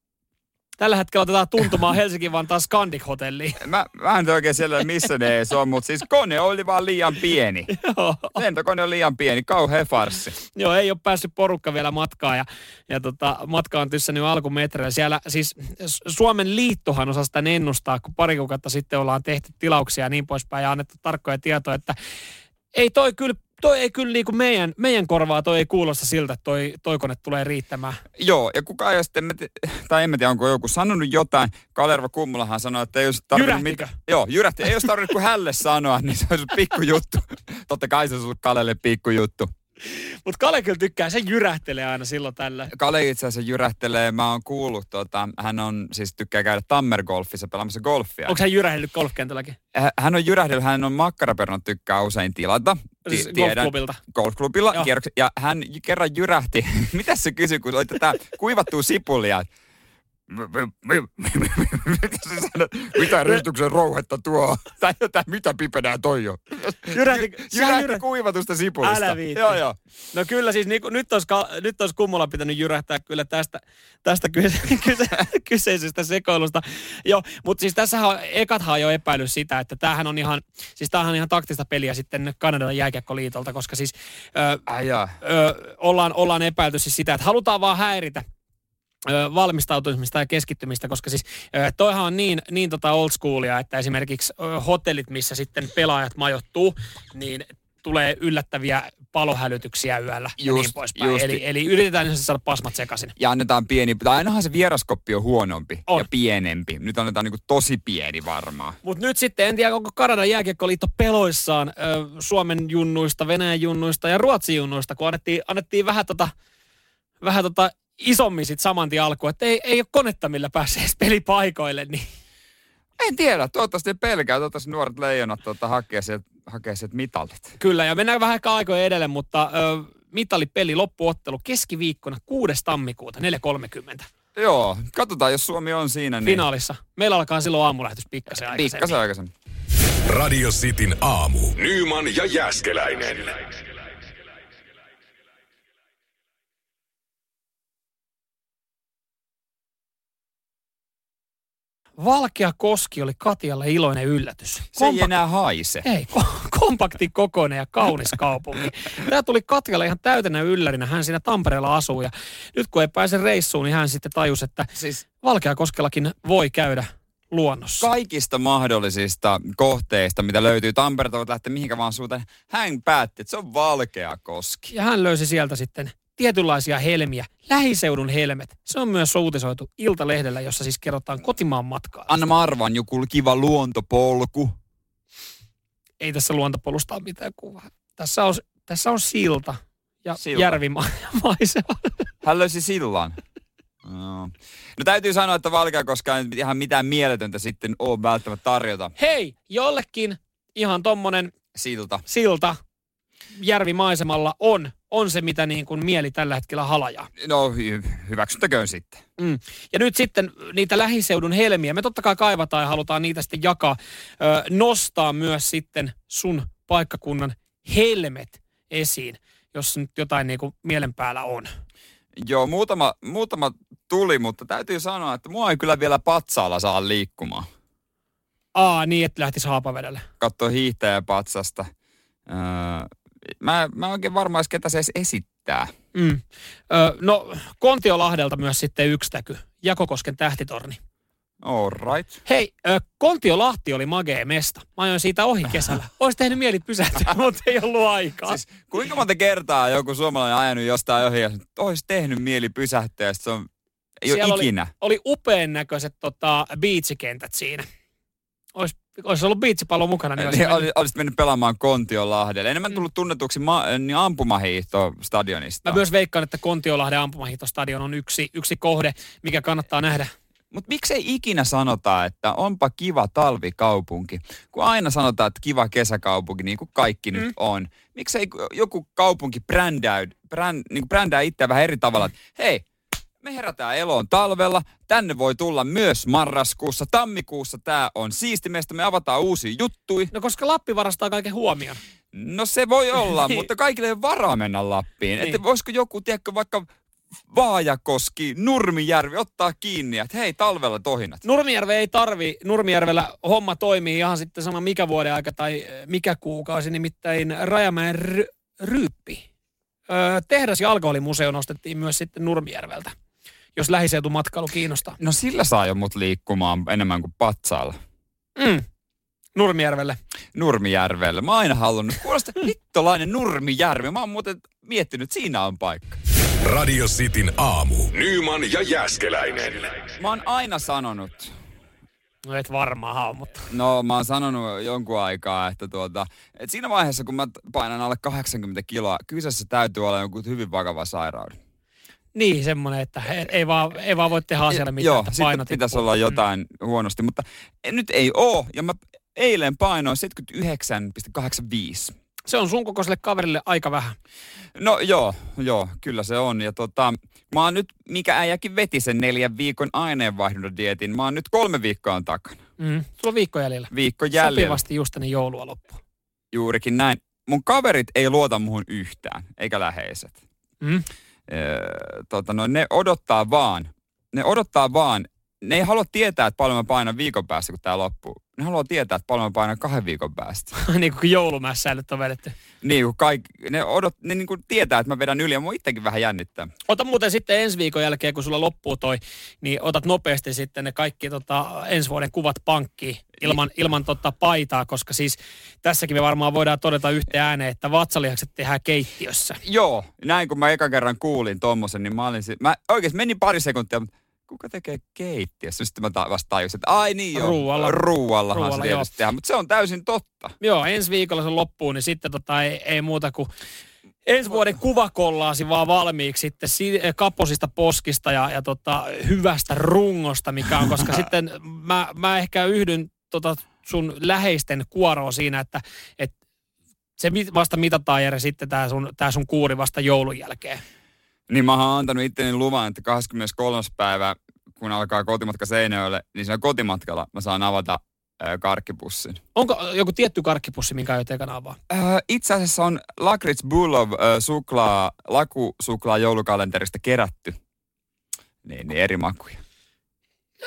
C: Tällä hetkellä otetaan tuntumaan Helsinki vaan taas Scandic Hotelliin.
B: Mä, mä en oikein siellä missä ne edes on, mutta siis kone oli vaan liian pieni.
C: Joo.
B: Lentokone on liian pieni, kauhea farssi.
C: Joo, ei ole päässyt porukka vielä matkaan ja, ja tota, matka on tyssännyt alkumetreillä. Siellä siis Suomen liittohan osaa sitä ennustaa, kun pari kuukautta sitten ollaan tehty tilauksia ja niin poispäin ja annettu tarkkoja tietoja, että ei toi kyllä toi ei kyllä niinku meidän, meidän korvaa, toi ei kuulosta siltä, että toi, toi kone tulee riittämään.
B: Joo, ja kuka ei sitten, tai en tiedä, onko joku sanonut jotain. Kalerva Kummulahan sanoi, että ei olisi tarvinnut
C: mitään.
B: Joo, jyrähti. Ei olisi tarvinnut kuin hälle sanoa, niin se olisi pikkujuttu. Totta kai se olisi Kalelle pikkujuttu.
C: Mutta Kale kyllä tykkää, se jyrähtelee aina silloin tällä.
B: Kale itse asiassa jyrähtelee, mä oon kuullut, tota, hän on siis tykkää käydä Tammergolfissa pelaamassa golfia.
C: Onko hän jyrähdellyt golfkentälläkin?
B: Hän on jyrähdellyt, hän on makkaraperunat tykkää usein tilata.
C: Siis golfklubilta.
B: Golfklubilla. Ja hän kerran jyrähti, mitä se kysyi, kun oli tätä kuivattua sipulia mitä ristuksen rouhetta tuo? Tai jotain, mitä pipenää toi jo?
C: Jyrähti,
B: jyrähti jyrä... kuivatusta sipulista.
C: Älä viitti.
B: Joo, joo.
C: No kyllä siis niin, nyt, olisi, nyt olisi kummulla pitänyt jyrähtää kyllä tästä, tästä kyse, kyse, kyseisestä sekoilusta. Joo, mutta siis tässä on, ekathan on jo epäillyt sitä, että tämähän on ihan, siis tämähän on ihan taktista peliä sitten Kanadan jääkiekkoliitolta, koska siis ö, ö, ollaan, ollaan epäilty siis sitä, että halutaan vaan häiritä valmistautumista ja keskittymistä, koska siis toihan on niin, niin tota old schoolia, että esimerkiksi hotellit, missä sitten pelaajat majoittuu, niin tulee yllättäviä palohälytyksiä yöllä just, ja niin poispäin. Eli, eli yritetään niin saada pasmat sekaisin.
B: Ja annetaan pieni, tai ainahan se vieraskoppi on huonompi on. ja pienempi. Nyt annetaan niin tosi pieni varmaan.
C: Mutta nyt sitten, en tiedä onko Kanadan jääkiekkoliitto peloissaan ö, Suomen junnuista, Venäjän junnuista ja Ruotsin junnuista, kun annettiin, annettiin vähän tota, vähän tota isommin sit saman tien alkuun, että ei, ei ole konetta, millä pääsee pelipaikoille, niin
B: en tiedä, toivottavasti pelkää, toivottavasti nuoret leijonat tuota, hakee sieltä hakee sieltä mitalit.
C: Kyllä, ja mennään vähän ehkä aikoja edelle, mutta ö, mitalipeli loppuottelu keskiviikkona 6. tammikuuta 4.30.
B: Joo, katsotaan, jos Suomi on siinä. Niin...
C: Finaalissa. Meillä alkaa silloin aamulähetys pikkasen
B: aikaisemmin. Pikkasen aikaisemmin.
A: Radio Cityn aamu. Nyman ja Jäskeläinen.
C: Valkea koski oli Katialle iloinen yllätys. Se
B: ei enää haise.
C: Ei, kompakti kokoinen ja kaunis kaupunki. Tämä tuli Katjalle ihan täytenä yllärinä. Hän siinä Tampereella asuu ja nyt kun ei pääse reissuun, niin hän sitten tajusi, että siis Valkeakoskellakin voi käydä luonnossa.
B: Kaikista mahdollisista kohteista, mitä löytyy Tampereelta, voit lähteä mihinkä vaan suuntaan. Hän päätti, että se on Valkeakoski.
C: Ja hän löysi sieltä sitten tietynlaisia helmiä. Lähiseudun helmet. Se on myös uutisoitu Iltalehdellä, jossa siis kerrotaan kotimaan matkaa.
B: Anna mä arvan, joku kiva luontopolku.
C: Ei tässä luontopolusta ole mitään kuvaa. Tässä on, tässä on silta ja silta. järvimaisema.
B: Hän löysi sillan. No. no täytyy sanoa, että Valkeakoska ei ihan mitään mieletöntä sitten ole välttämättä tarjota.
C: Hei, jollekin ihan tommonen
B: silta,
C: silta järvimaisemalla on on se, mitä niin kuin mieli tällä hetkellä halajaa.
B: No hy- hyväksyttäköön sitten.
C: Mm. Ja nyt sitten niitä lähiseudun helmiä, me totta kai kaivataan ja halutaan niitä sitten jakaa, ö, nostaa myös sitten sun paikkakunnan helmet esiin, jos nyt jotain niin kuin mielen päällä on.
B: Joo, muutama, muutama tuli, mutta täytyy sanoa, että mua ei kyllä vielä patsaalla saa liikkumaan.
C: Aa, niin, että lähtisi haapavedelle.
B: Katso hiihtäjä patsasta. Öö, mä, mä oikein varmaan ketä se edes esittää.
C: Mm. Ö, no, Kontiolahdelta myös sitten yksi täky. Jakokosken tähtitorni.
B: All right.
C: Hei, ö, Kontiolahti oli magee mesta. Mä ajoin siitä ohi kesällä. Olisi tehnyt mieli pysähtyä, mutta ei ollut aikaa. Siis,
B: kuinka monta kertaa joku suomalainen ajanut jostain ohi ja olisi tehnyt mieli pysähtyä se on Ei ole ikinä.
C: Oli, oli upean näköiset tota, biitsikentät siinä. Ois, ois ollut biitsipallo mukana. Niin, olisi
B: Niin,
C: mennyt.
B: oli- olisit mennyt pelaamaan Kontiolahdelle. Enemmän tullut tunnetuksi ma- niin ampumahiihto stadionista.
C: Mä myös veikkaan, että Kontiolahden ampumahiihtostadion on yksi, yksi kohde, mikä kannattaa nähdä.
B: Mutta miksei ikinä sanota, että onpa kiva talvikaupunki, kun aina sanotaan, että kiva kesäkaupunki, niin kuin kaikki mm. nyt on. Miksei joku kaupunki brändää, bränd, niin brändää itseä vähän eri tavalla, että hei, me herätään eloon talvella, tänne voi tulla myös marraskuussa, tammikuussa tämä on siisti meistä, me avataan uusia juttui.
C: No koska Lappi varastaa kaiken huomioon.
B: No se voi olla, mutta kaikille ei varaa mennä Lappiin.
C: Niin.
B: Että voisiko joku, tiedätkö, vaikka Vaajakoski, Nurmijärvi ottaa kiinni, että hei, talvella tohinat.
C: Nurmijärve ei tarvi, Nurmijärvellä homma toimii ihan sitten sama mikä vuoden aika tai äh, mikä kuukausi, nimittäin Rajamäen ry- ryyppi. Öö, tehdas- ja alkoholimuseo nostettiin myös sitten Nurmijärveltä, jos lähiseutumatkailu kiinnostaa.
B: No sillä saa jo mut liikkumaan enemmän kuin patsaalla.
C: Mm. Nurmijärvelle.
B: Nurmijärvelle. Mä oon aina halunnut. Kuulostaa hittolainen Nurmijärvi. Mä oon muuten miettinyt, että siinä on paikka.
A: Radio Cityn aamu. Nyman ja Jäskeläinen.
B: Mä oon aina sanonut,
C: No et varmaan haa, mutta...
B: no mä oon sanonut jonkun aikaa, että tuota, että siinä vaiheessa kun mä painan alle 80 kiloa, kyseessä täytyy olla joku hyvin vakava sairaus.
C: Niin, semmoinen, että ei vaan, ei vaan voi tehdä asialle mitään,
B: Joo,
C: että paino
B: pitäisi olla jotain huonosti, mutta nyt ei oo. Ja mä eilen painoin 79,85.
C: Se on sun kokoiselle kaverille aika vähän.
B: No joo, joo, kyllä se on. Ja tota, mä oon nyt, mikä äijäkin veti sen neljän viikon aineenvaihdunta-dietin, mä oon nyt kolme viikkoa on takana.
C: Mm. Sulla on viikko jäljellä.
B: Viikko jäljellä.
C: Sopivasti just ennen joulua loppuun.
B: Juurikin näin. Mun kaverit ei luota muhun yhtään, eikä läheiset.
C: Mm.
B: Öö, tota, no, ne odottaa vaan, ne odottaa vaan, ne ei halua tietää, että paljon mä painan viikon päästä, kun tää loppuu. Ne haluaa tietää, että paljon mä painan kahden viikon päästä.
C: niin kuin joulumässäilyt on vedetty.
B: niin, kun kaikki, ne, odot, ne niin kuin tietää, että mä vedän yli ja mua itsekin vähän jännittää.
C: Ota muuten sitten ensi viikon jälkeen, kun sulla loppuu toi, niin otat nopeasti sitten ne kaikki tota, ensi vuoden kuvat pankkiin ilman, ilman tota paitaa, koska siis tässäkin me varmaan voidaan todeta yhteen ääneen, että vatsalihakset tehdään keittiössä.
B: Joo, näin kun mä eka kerran kuulin tommosen, niin mä olin mä oikeesti meni pari sekuntia, mutta kuka tekee keittiössä? Sitten mä ta- vasta tajusin, että ai niin joo,
C: Ruualla.
B: ruuallahan
C: Ruualla,
B: se tietysti tehdään, mutta se on täysin totta.
C: Joo, ensi viikolla se loppuu, niin sitten tota, ei, ei muuta kuin ensi vuoden kuvakollaasi vaan valmiiksi sitten si- kaposista poskista ja, ja tota, hyvästä rungosta, mikä on, koska sitten mä, mä ehkä yhdyn tota sun läheisten kuoroon siinä, että, että se vasta mitataan Jere sitten tämä sun, tää sun kuuri vasta joulun jälkeen.
B: Niin mä oon antanut itteni luvan, että 23. päivä, kun alkaa kotimatka Seinäjoelle, niin siinä kotimatkalla mä saan avata karkkipussin.
C: Onko joku tietty karkkipussi, minkä aiot ekana avaa?
B: Ö, itse asiassa on Lakrits Bulov ö, suklaa, lakusuklaa joulukalenterista kerätty. Niin, niin eri makuja.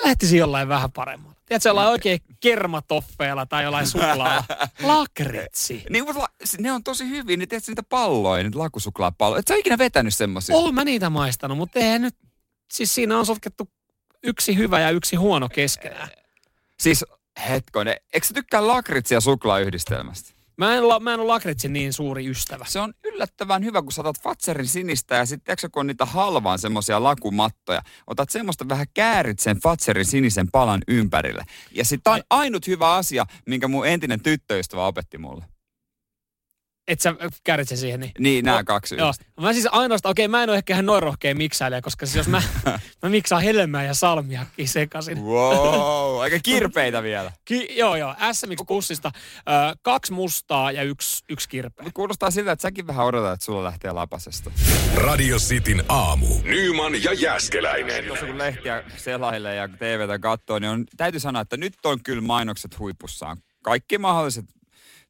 C: Lähtisi jollain vähän paremmalla. Tiedätkö, jollain oikein kermatoffeella tai jollain suklaalla. Lakritsi.
B: Niin, la- ne on tosi hyviä, niin tiedätkö niitä palloja, niitä lakusuklaapalloja. Et sä ikinä vetänyt semmosia?
C: Oon mä niitä maistanut, mutta eihän nyt, siis siinä on sotkettu yksi hyvä ja yksi huono keskenään.
B: Siis hetkonen, eikö sä tykkää lakritsia suklaayhdistelmästä?
C: Mä en, la, mä en ole lakritsin niin suuri ystävä.
B: Se on yllättävän hyvä, kun saatat Fatserin sinistä ja sitten kun on niitä halvaan semmoisia lakumattoja. Otat semmoista vähän käärit sen Fatserin sinisen palan ympärille. Ja sitten on ainut hyvä asia, minkä mun entinen tyttöystävä opetti mulle.
C: Et sä sen siihen, niin...
B: Niin, nämä
C: No,
B: kaksi
C: Joo.
B: yhdistä.
C: Mä siis ainoastaan, okei, mä en ole ehkä ihan noin rohkea miksailija, koska siis jos mä, mä miksaan helmää ja salmiakki sekaisin.
B: Wow, aika kirpeitä vielä.
C: Ki, joo, joo, SMX-pussista ö, kaksi mustaa ja yksi, yksi kirpeä.
B: Mut kuulostaa siltä, että säkin vähän odotat, että sulla lähtee lapasesta.
A: Radio Cityn aamu. Nyman ja Jäskeläinen.
B: Tuossa kun lehtiä selailee ja TVtä katsoo, niin on, täytyy sanoa, että nyt on kyllä mainokset huipussaan. Kaikki mahdolliset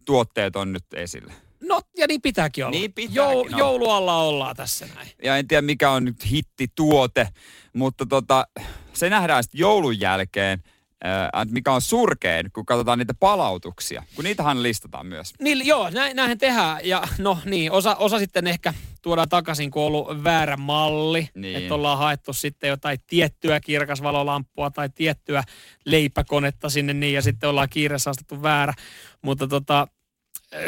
B: tuotteet on nyt esillä.
C: No, ja niin pitääkin olla.
B: Niin pitääkin olla.
C: Joulualla ollaan tässä näin.
B: Ja en tiedä mikä on nyt hittituote, mutta tota, se nähdään sitten joulun jälkeen, ää, että mikä on surkeen, kun katsotaan niitä palautuksia. Kun niitähän listataan myös.
C: Niin, joo, näin, näinhän tehdään. Ja no niin, osa, osa sitten ehkä tuodaan takaisin, kun on ollut väärä malli.
B: Niin.
C: Että ollaan haettu sitten jotain tiettyä kirkasvalolampua tai tiettyä leipäkonetta sinne niin, ja sitten ollaan kiireessä astettu väärä. Mutta tota,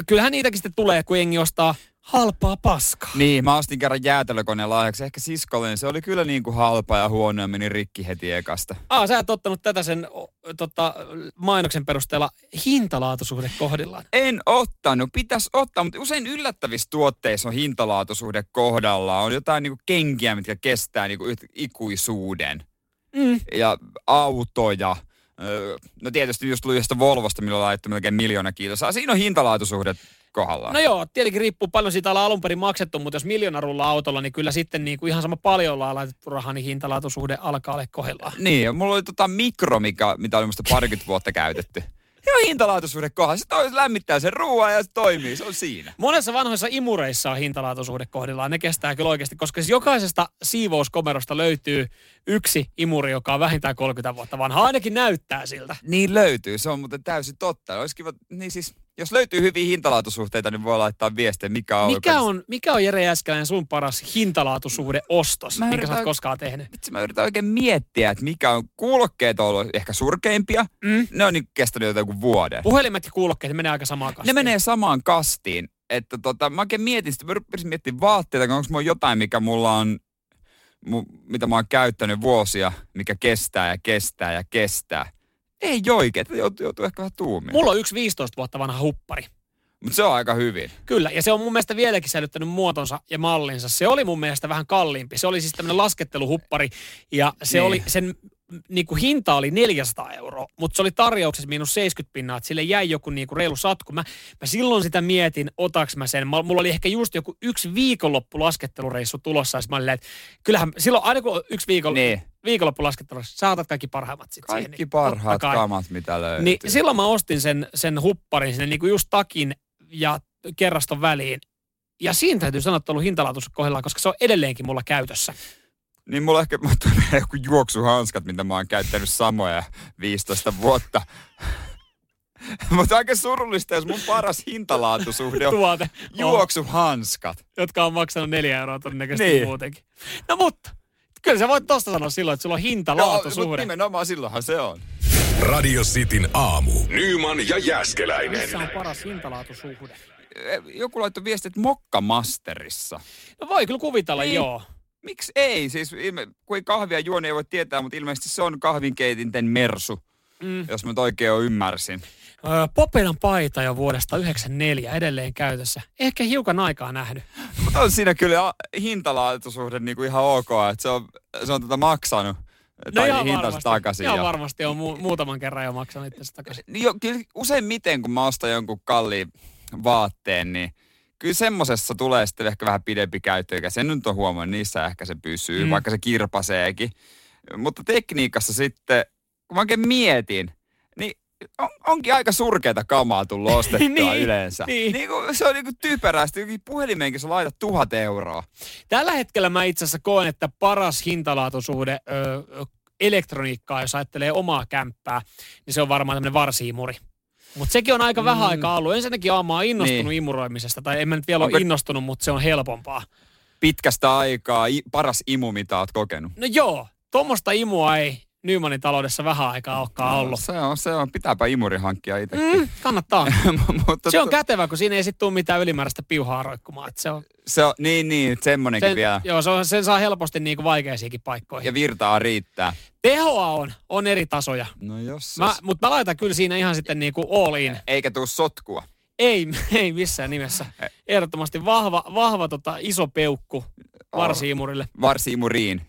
C: kyllähän niitäkin sitten tulee, kun jengi ostaa halpaa paskaa.
B: Niin, mä ostin kerran jäätelökoneen lahjaksi. Ehkä siskolle, niin se oli kyllä niin kuin halpa ja huono ja meni rikki heti ekasta.
C: Aa, sä et ottanut tätä sen tota, mainoksen perusteella hintalaatusuhde kohdillaan.
B: En ottanut, pitäisi ottaa, mutta usein yllättävissä tuotteissa on hintalaatusuhde kohdalla. On jotain niin kuin kenkiä, mitkä kestää niin kuin ikuisuuden.
C: Mm.
B: Ja autoja. Öö, No tietysti just tuli jostain Volvosta, millä on laitettu melkein miljoona kiitosa. Siinä on hintalaatusuhde kohdallaan.
C: No joo, tietenkin riippuu paljon siitä ollaan alun perin maksettu, mutta jos miljoonarulla autolla, niin kyllä sitten niin kuin ihan sama paljon ollaan laitettu rahaa, niin hintalaatusuhde alkaa olla kohdillaan.
B: Niin, ja mulla oli tota mikro, mikä, mitä oli musta parikymmentä vuotta käytetty. Ihan hintalaatuisuuden kohdalla. Se toi, lämmittää sen ruoan ja se toimii, se on siinä.
C: Monessa vanhoissa imureissa on hintalaatusuhde kohdillaan. Ne kestää kyllä oikeasti, koska siis jokaisesta siivouskomerosta löytyy yksi imuri, joka on vähintään 30 vuotta vanha. Ainakin näyttää siltä.
B: Niin löytyy, se on muuten täysin totta. Olisi kiva, niin siis, jos löytyy hyviä hintalaatusuhteita, niin voi laittaa viestiä, mikä on
C: Mikä on, mikä on Jere Jäskeläinen sun paras hintalaatusuhde ostos,
B: Mä
C: minkä sä oot koskaan tehnyt?
B: Vitsi, mä yritän oikein miettiä, että mikä on kuulokkeet on ollut ehkä surkeimpia.
C: Mm.
B: Ne on niin kestänyt jotain vuoden.
C: Puhelimet ja kuulokkeet, ne menee aika samaan kastiin.
B: Ne menee samaan kastiin. Että tota, mä oikein mietin sitä, mä rupesin miettimään vaatteita, onko mulla jotain, mikä mulla on, mu, mitä mä oon käyttänyt vuosia, mikä kestää ja kestää ja kestää. Ei oikein, että joutuu, joutuu ehkä vähän tuumiin.
C: Mulla on yksi 15 vuotta vanha huppari.
B: Mutta se on aika hyvin.
C: Kyllä, ja se on mun mielestä vieläkin säilyttänyt muotonsa ja mallinsa. Se oli mun mielestä vähän kalliimpi. Se oli siis tämmöinen lasketteluhuppari, ja se
B: Niin.
C: oli, sen niin kuin hinta oli 400 euroa, mutta se oli tarjouksessa miinus 70 pinnaa, että sille jäi joku niin kuin reilu satku. Mä, mä silloin sitä mietin, otaks mä sen. Mulla oli ehkä just joku yksi viikonloppu laskettelureissu tulossa, ja mä olin, että kyllähän silloin aina kun yksi viikon,
B: Niin.
C: viikonloppu laskettelureissu, sä otat kaikki parhaimmat sit siihen.
B: Kaikki
C: niin
B: parhaat
C: kai.
B: kamat, mitä löytyy.
C: Niin silloin mä ostin sen, sen hupparin sinne niin kuin just takin ja kerraston väliin. Ja siinä täytyy sanoa, että on ollut kohdallaan, koska se on edelleenkin mulla käytössä.
B: Niin mulla ehkä mulla tulee joku juoksuhanskat, mitä mä oon käyttänyt samoja 15 vuotta. Mutta aika surullista, jos mun paras hintalaatusuhde on
C: Tuote,
B: juoksuhanskat.
C: jotka on maksanut neljä euroa todennäköisesti
B: Niin.
C: muutenkin. No mutta, kyllä sä voit tosta sanoa silloin, että sulla on
B: No, mutta
C: hinta-laatusuhde.
B: nimenomaan silloinhan se on.
A: Radio Cityn aamu. Nyman ja Jäskeläinen.
C: Missä on paras hintalaatusuhde?
B: Joku laittoi viestit Mokkamasterissa.
C: No voi kyllä kuvitella,
B: Niin.
C: joo.
B: Miksi ei? Siis ilme, kun ei kahvia juo, niin ei voi tietää, mutta ilmeisesti se on kahvinkeitinten mersu,
C: Mm.
B: jos mä oikein ymmärsin.
C: Popedan paita jo vuodesta 94 edelleen käytössä. Ehkä hiukan aikaa nähnyt.
B: Mutta on siinä kyllä hintalaatuisuhde niin kuin ihan ok, että se on, se on tätä maksanut. tai
C: ihan No varmasti,
B: takaisin.
C: Ihan
B: ja-
C: varmasti on mu- muutaman kerran jo maksanut itse takaisin.
B: Niin jo, kyllä useimmiten, kun mä ostan jonkun kalliin vaatteen, niin kyllä semmosessa tulee sitten ehkä vähän pidempi käyttöikä. Sen nyt on huomannut, niissä ehkä se pysyy,
C: Mm.
B: vaikka se kirpaseekin. Mutta tekniikassa sitten, kun mä oikein mietin, niin on, onkin aika surkeita kamaa tullut ostettua
C: Niin,
B: yleensä.
C: niin.
B: Niin kuin, se on niin kuin typerästi. Puhelimeenkin sä laitat tuhat euroa.
C: Tällä hetkellä mä itse asiassa koen, että paras hintalaatusuhde ö, ö, elektroniikkaa, jos ajattelee omaa kämppää, niin se on varmaan tämmöinen varsiimuri. Mutta sekin on aika vähän
B: Mm.
C: aikaa ollut. Ensinnäkin Aama on innostunut
B: Niin.
C: imuroimisesta, tai en mä nyt vielä
B: Onko-
C: ole innostunut, mutta se on helpompaa.
B: Pitkästä aikaa i, paras imu, mitä oot kokenut.
C: No joo, tuommoista imua ei Nymanin taloudessa vähän aikaa olekaan
B: No,
C: ollut.
B: Se on, se on. Pitääpä imuri hankkia itsekin.
C: Mm, kannattaa.
B: Mutta
C: Se on kätevä, kun siinä ei sitten tule mitään ylimääräistä piuhaa roikkumaan. Se on,
B: Se on, niin, niin, semmonenkin
C: sen,
B: vielä.
C: joo, se on, sen saa helposti niinku vaikeisiinkin paikkoihin.
B: Ja virtaa riittää.
C: Tehoa on, on eri tasoja.
B: No jos.
C: Mä, mutta mä laitan kyllä siinä ihan sitten niinku all in.
B: Eikä tuu sotkua.
C: Ei, ei missään nimessä. Ehdottomasti vahva, vahva tota, iso peukku varsiimurille.
B: Varsiimuriin.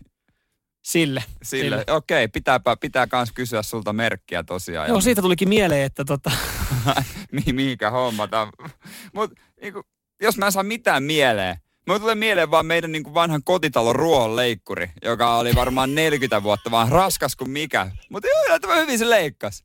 C: Sille.
B: Sille. Okei, okay, pitääpä, pitää kans kysyä sulta merkkiä tosiaan.
C: Joo, siitä tulikin mieleen, että tota,
B: Mi- mihinkä hommata. Mut niinku, jos mä en saa mitään mieleen, Mulle tulee mieleen vaan meidän niin vanhan kotitalon ruohonleikkuri, joka oli varmaan 40 vuotta vaan raskas kuin mikä. Mutta joo, yllättävän hyvin se leikkas.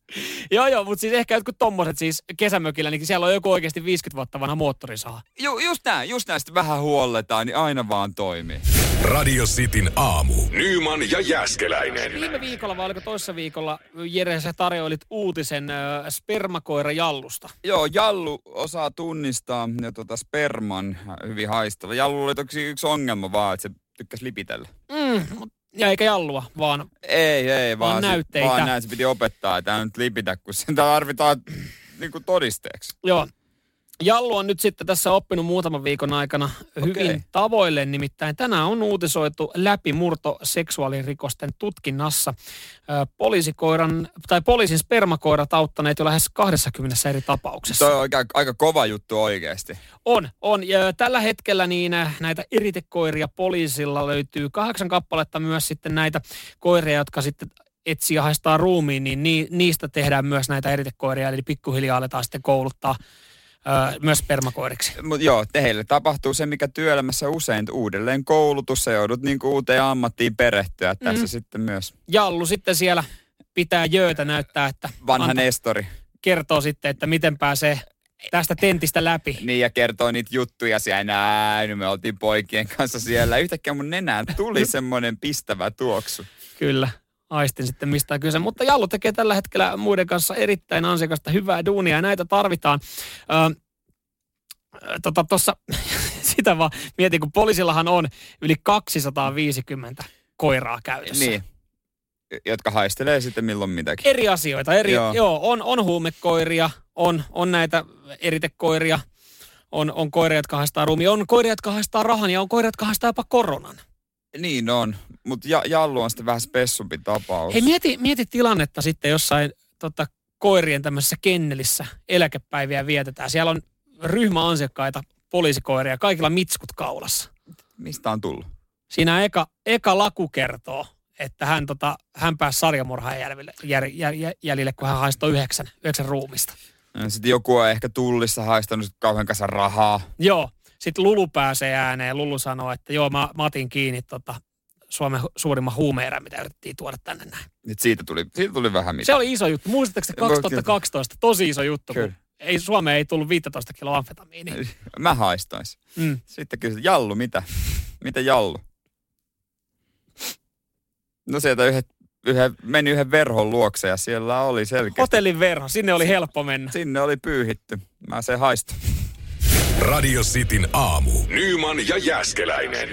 C: joo joo, mutta siis ehkä jotkut tommoset siis kesämökillä, niin siellä on joku oikeasti 50 vuotta vanha moottorisaha.
B: Ju, just näin, just näin. Sitten vähän huolletaan, niin aina vaan toimii.
A: Radio Cityn aamu. Nyman ja Jäskeläinen.
C: Viime viikolla vai oliko toissa viikolla, Jere, sä tarjoilit uutisen ö, spermakoira Jallusta.
B: Joo, Jallu osaa tunnistaa ja tuota sperman hyvin haistava. Jallu oli toki yksi ongelma vaan, että se tykkäsi lipitellä.
C: Mm, ja eikä Jallua, vaan
B: Ei, ei,
C: Vaan
B: vaan, se,
C: näytteitä.
B: vaan näin se piti opettaa, että nyt lipitä, kun sitä tarvitaan niin kuin todisteeksi.
C: joo. Jallu on nyt sitten tässä oppinut muutaman viikon aikana hyvin
B: Okei.
C: tavoille, nimittäin tänään on uutisoitu läpimurto seksuaalirikosten tutkinnassa. Poliisikoiran, tai poliisin spermakoirat auttaneet jo lähes 20 eri tapauksessa.
B: Se on aika, aika kova juttu oikeasti.
C: On, on. Ja tällä hetkellä niin äh, näitä iritekoiria poliisilla löytyy kahdeksan kappaletta myös sitten näitä koiria, jotka sitten etsii ja haistaa ruumiin, niin ni, niistä tehdään myös näitä eritekoiria, eli pikkuhiljaa aletaan sitten kouluttaa myös spermakoiriksi.
B: Mutta joo, teille tapahtuu se, mikä työelämässä usein uudelleen koulutus. Sä joudut niinku uuteen ammattiin perehtyä tässä
C: Mm.
B: sitten myös.
C: Jallu sitten siellä pitää jöötä näyttää, että
B: Vanha
C: anta-
B: Nestori.
C: kertoo sitten, että miten pääsee tästä tentistä läpi.
B: Niin ja kertoo niitä juttuja siellä. Näin, me oltiin poikien kanssa siellä. Yhtäkkiä mun nenään tuli semmoinen pistävä tuoksu.
C: Kyllä, aistin sitten mistä kyse. Mutta Jallu tekee tällä hetkellä muiden kanssa erittäin ansiokasta hyvää duunia ja näitä tarvitaan. Ö, tota tuossa, sitä vaan mietin, kun poliisillahan on yli 250 koiraa käytössä.
B: Niin. Jotka haistelee sitten milloin mitäkin.
C: Eri asioita, eri, joo.
B: Joo.
C: joo on, on huumekoiria, on, on näitä eritekoiria, on, on koiria, jotka haistaa ruumia, on koiria, jotka haistaa rahan ja on koiria, jotka haistaa jopa koronan.
B: Niin on. Mutta ja, Jallu on sitten vähän spessumpi tapaus.
C: Hei, mieti, mieti tilannetta sitten jossain tota, koirien tämmöisessä kennelissä eläkepäiviä vietetään. Siellä on ryhmä ansiokkaita poliisikoiria, kaikilla mitskut kaulassa.
B: Mistä on tullut?
C: Siinä eka, eka laku kertoo, että hän, tota, hän pääsi sarjamurhaan jäljille, jäl, jäl, jäl, jäljille, kun hän haistoi yhdeksän, yhdeksän ruumista.
B: Sitten joku on ehkä tullissa haistanut kauhean kanssa rahaa.
C: Joo, sitten Lulu pääsee ääneen. Lulu sanoo, että joo, mä, mä otin kiinni tota, Suomen suurimman huumeerän, mitä yritettiin tuoda tänne näin.
B: Nyt siitä tuli, siitä tuli vähän mitään.
C: Se oli iso juttu. Muistatteko te 2012? Tosi iso juttu, kun
B: Kyllä.
C: ei, Suomeen ei tullut 15 kiloa amfetamiinia.
B: Mä haistais.
C: Mm.
B: Sitten kysyt, Jallu, mitä? Mitä Jallu? No sieltä yhdet, yhden, meni yhden verhon luokse ja siellä oli selkeästi.
C: Hotellin verho, sinne oli helppo mennä.
B: Sinne oli pyyhitty. Mä se haistan.
A: Radio Cityn aamu. Nyman ja Jäskeläinen.